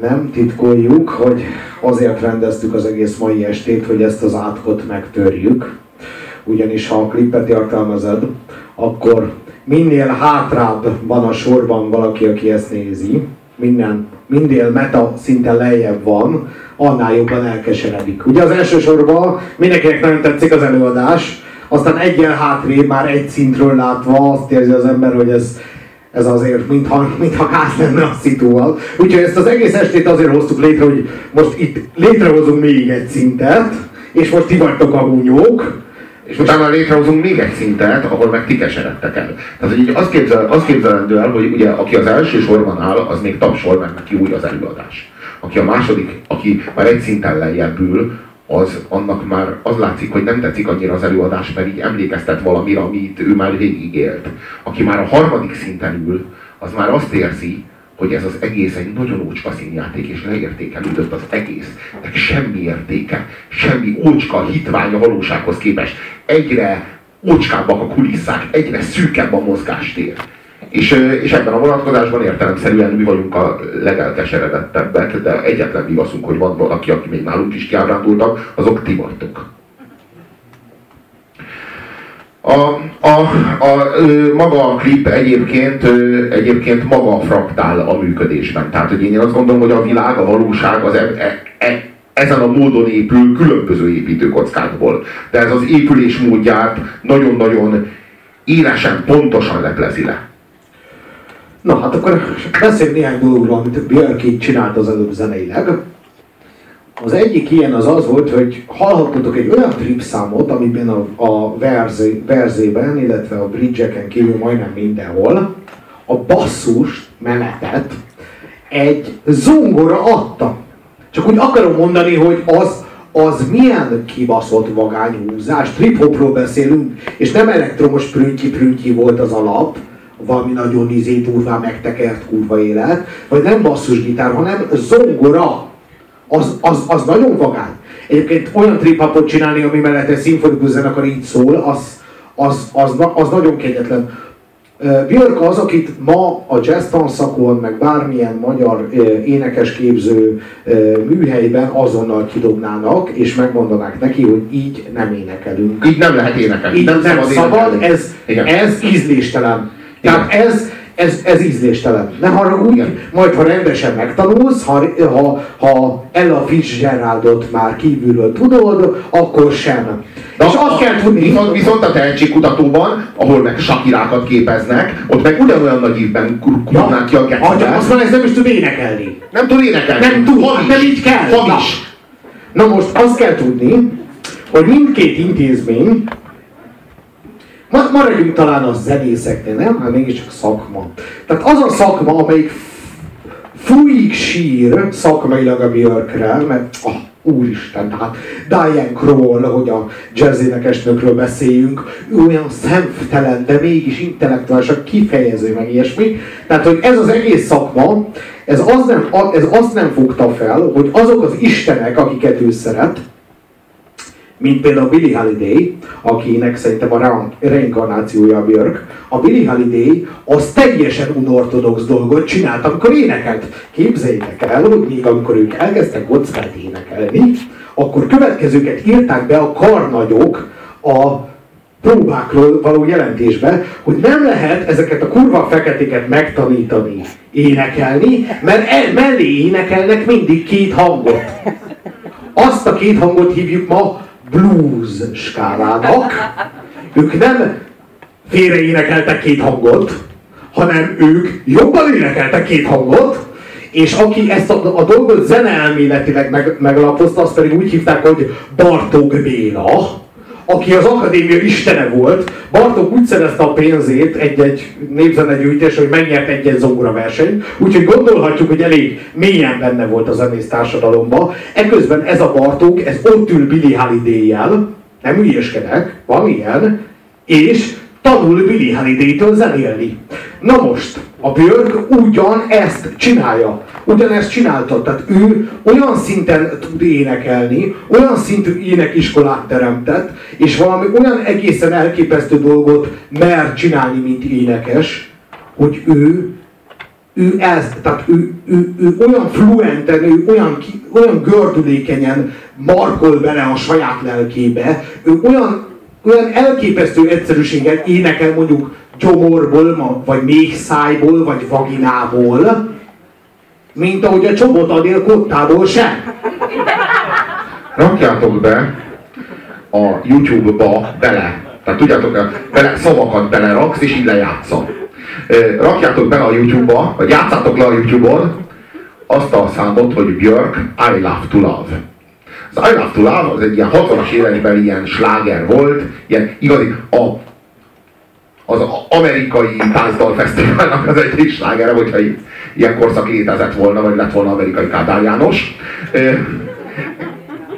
Nem titkoljuk, hogy azért rendeztük az egész mai estét, hogy ezt az átkot megtörjük. Ugyanis ha a klipet értelmezed, akkor minél hátrább van a sorban valaki, aki ezt nézi, minden, minél meta szinten lejjebb van, annál jobban elkeseredik. Ugye az első sorban mindenkinek nagyon tetszik az előadás, aztán egyen hátrébb már egy szintről látva azt érzi az ember, hogy ez, ez azért, mintha, mintha gáz lenne a szitúval. Úgyhogy ezt az egész estét azért hoztuk létre, hogy most itt létrehozunk még egy szintet, és most ti vagytok a húnyók, és utána létrehozunk még egy szintet, ahol meg ti keseredtek el. Tehát hogy azt, képzel, azt képzelendő el, hogy ugye aki az első sorban áll, az még tapsol, mert neki új az előadás. Aki a második, aki már egy szinten lejjebb ül, az, annak már az látszik, hogy nem tetszik annyira az előadás, mert így emlékeztet valamire, amit ő már végigélt. Aki már a harmadik szinten ül, az már azt érzi, hogy ez az egész egy nagyon ócska színjáték, és leértékelődött az egész. De semmi értéke, semmi ócska hitványa valósághoz képest. Egyre ócskábbak a kulisszák, egyre szűkebb a mozgástér. És, és ebben a vonatkozásban értelemszerűen mi vagyunk a legelkeseredettebbek, de egyetlen vigaszunk, hogy van valaki, aki még nálunk is kiábrándultak, azok ti vagytok. A, a, a, maga a klip egyébként, egyébként maga fraktál a működésben. Tehát, hogy én azt gondolom, hogy a világ, a valóság az e, e, e, ezen a módon épül különböző építőkockákból. De ez az épülés módját nagyon-nagyon élesen, pontosan leplezi le. Na, hát akkor beszéljünk néhány dologról, amit Björk így csinált az előbb zeneileg. Az egyik ilyen az az volt, hogy hallhattatok egy olyan trip számot, amiben a, a verzé, verzében, illetve a bridge-eken kívül majdnem mindenhol a basszus menetet egy zongora adta. Csak úgy akarom mondani, hogy az, az milyen kibaszott vagányhúzás, trip-hopról beszélünk, és nem elektromos prüntyi-prüntyi volt az alap, valami nagyon izé durván megtekert kurva élet, vagy nem basszusgitár, hanem zongora. Az, az, az nagyon vagány. Egyébként olyan trip csinálni, ami mellett egy szimfonikus zenekar így szól, az, az, az, az nagyon kegyetlen. Björk az, akit ma a jazz tanszakon, meg bármilyen magyar énekesképző műhelyben azonnal kidobnának, és megmondanák neki, hogy így nem énekelünk. Így nem lehet énekelni. Így nem, nem szabad, szabad ez, ez ízléstelen. Tehát ez, ez, ez ízléstelen. Ne haragudj, majd ha rendesen megtanulsz, ha, ha, ha Ella Fitzgeraldot már kívülről tudod, akkor sem. De és azt kell tudni... Viszont, viszont a tehetségkutatóban, ahol meg sakirákat képeznek, ott meg ugyanolyan nagy ívben kurulnák ki a gecibelt. Azt mondja, ez nem is tud énekelni. Nem tud énekelni. Nem tud, Hamis. nem így kell. Hamis. Na. Na most azt kell tudni, hogy mindkét intézmény Maradjunk talán a zenészeknél, nem? Hát mégiscsak szakma. Tehát az a szakma, amelyik fújik sír szakmailag a Björkre, mert oh, úristen, tehát Diane Kroll, hogy a jazz beszéljünk, olyan szemtelen, de mégis intellektuálisak kifejező, meg ilyesmi. Tehát, hogy ez az egész szakma, ez, az nem, ez azt nem fogta fel, hogy azok az istenek, akiket ő szeret, mint például Billy Holiday, akinek szerintem a reinkarnációja a Björk, a Billy Holiday az teljesen unortodox dolgot csinált, amikor énekelt. Képzeljétek el, hogy még amikor ők elkezdtek kockát énekelni, akkor következőket írták be a karnagyok a próbákról való jelentésbe, hogy nem lehet ezeket a kurva feketéket megtanítani énekelni, mert el, mellé énekelnek mindig két hangot. Azt a két hangot hívjuk ma blues skálának. Ők nem félre énekeltek két hangot, hanem ők jobban énekeltek két hangot, és aki ezt a, a dolgot zeneelméletileg meg, megalapozta, azt pedig úgy hívták, hogy Bartók Béla, aki az akadémia istene volt, Bartók úgy szerezte a pénzét egy-egy népzenegyűjtés, hogy megnyert egy-egy zongora versenyt, úgyhogy gondolhatjuk, hogy elég mélyen benne volt a zenész társadalomba. Eközben ez a Bartók, ez ott ül Billy holiday nem ügyeskedek, van ilyen, és tanul Billy Holiday-től zenélni. Na most, a Björk ugyan ezt csinálja. Ugyanezt csinálta. Tehát ő olyan szinten tud énekelni, olyan szintű énekiskolát teremtett, és valami olyan egészen elképesztő dolgot mer csinálni, mint énekes, hogy ő ő ez, tehát ő, ő, ő olyan fluenten, ő olyan, olyan gördülékenyen markol bele a saját lelkébe, ő olyan, olyan elképesztő egyszerűséggel énekel mondjuk gyomorból, vagy méhszájból, vagy vaginából, mint ahogy a csobot adél kottából sem. Rakjátok be a YouTube-ba bele, tehát tudjátok, bele, szavakat beleraksz, és így lejátszol rakjátok be a YouTube-ba, vagy játszátok le a YouTube-on azt a számot, hogy Björk I Love to Love. Az I Love to Love az egy ilyen 60-as években ilyen sláger volt, ilyen igazi, a, az amerikai táncdal fesztiválnak az egyik slágere, hogyha így, ilyen korszak létezett volna, vagy lett volna amerikai Kádár János. E,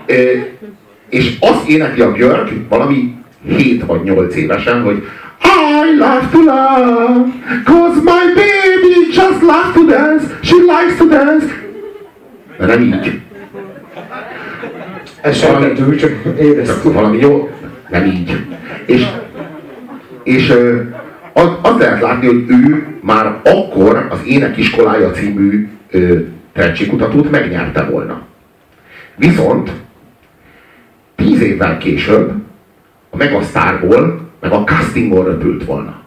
e, és azt énekli a Björk valami 7 vagy 8 évesen, hogy I love to love, cause my baby just loves to dance, she likes to dance. De nem így. Ez valami, csak éreztük. Valami jó, nem így. És, és az, az lehet látni, hogy ő már akkor az Énekiskolája című tehetségkutatót megnyerte volna. Viszont tíz évvel később a Megasztárból meg a castingból röpült volna.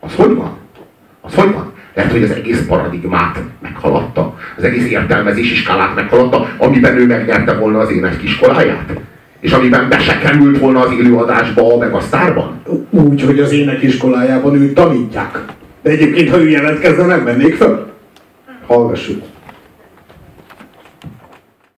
Az hogy van? Az hogy van? Lehet, hogy az egész paradigmát meghaladta, az egész értelmezési skálát meghaladta, amiben ő megnyerte volna az ének iskoláját? És amiben be se került volna az élőadásba, meg a sztárban? Úgy, hogy az ének iskolájában őt tanítják. De egyébként, ha ő jelentkezne, nem vennék föl. Hallgassuk.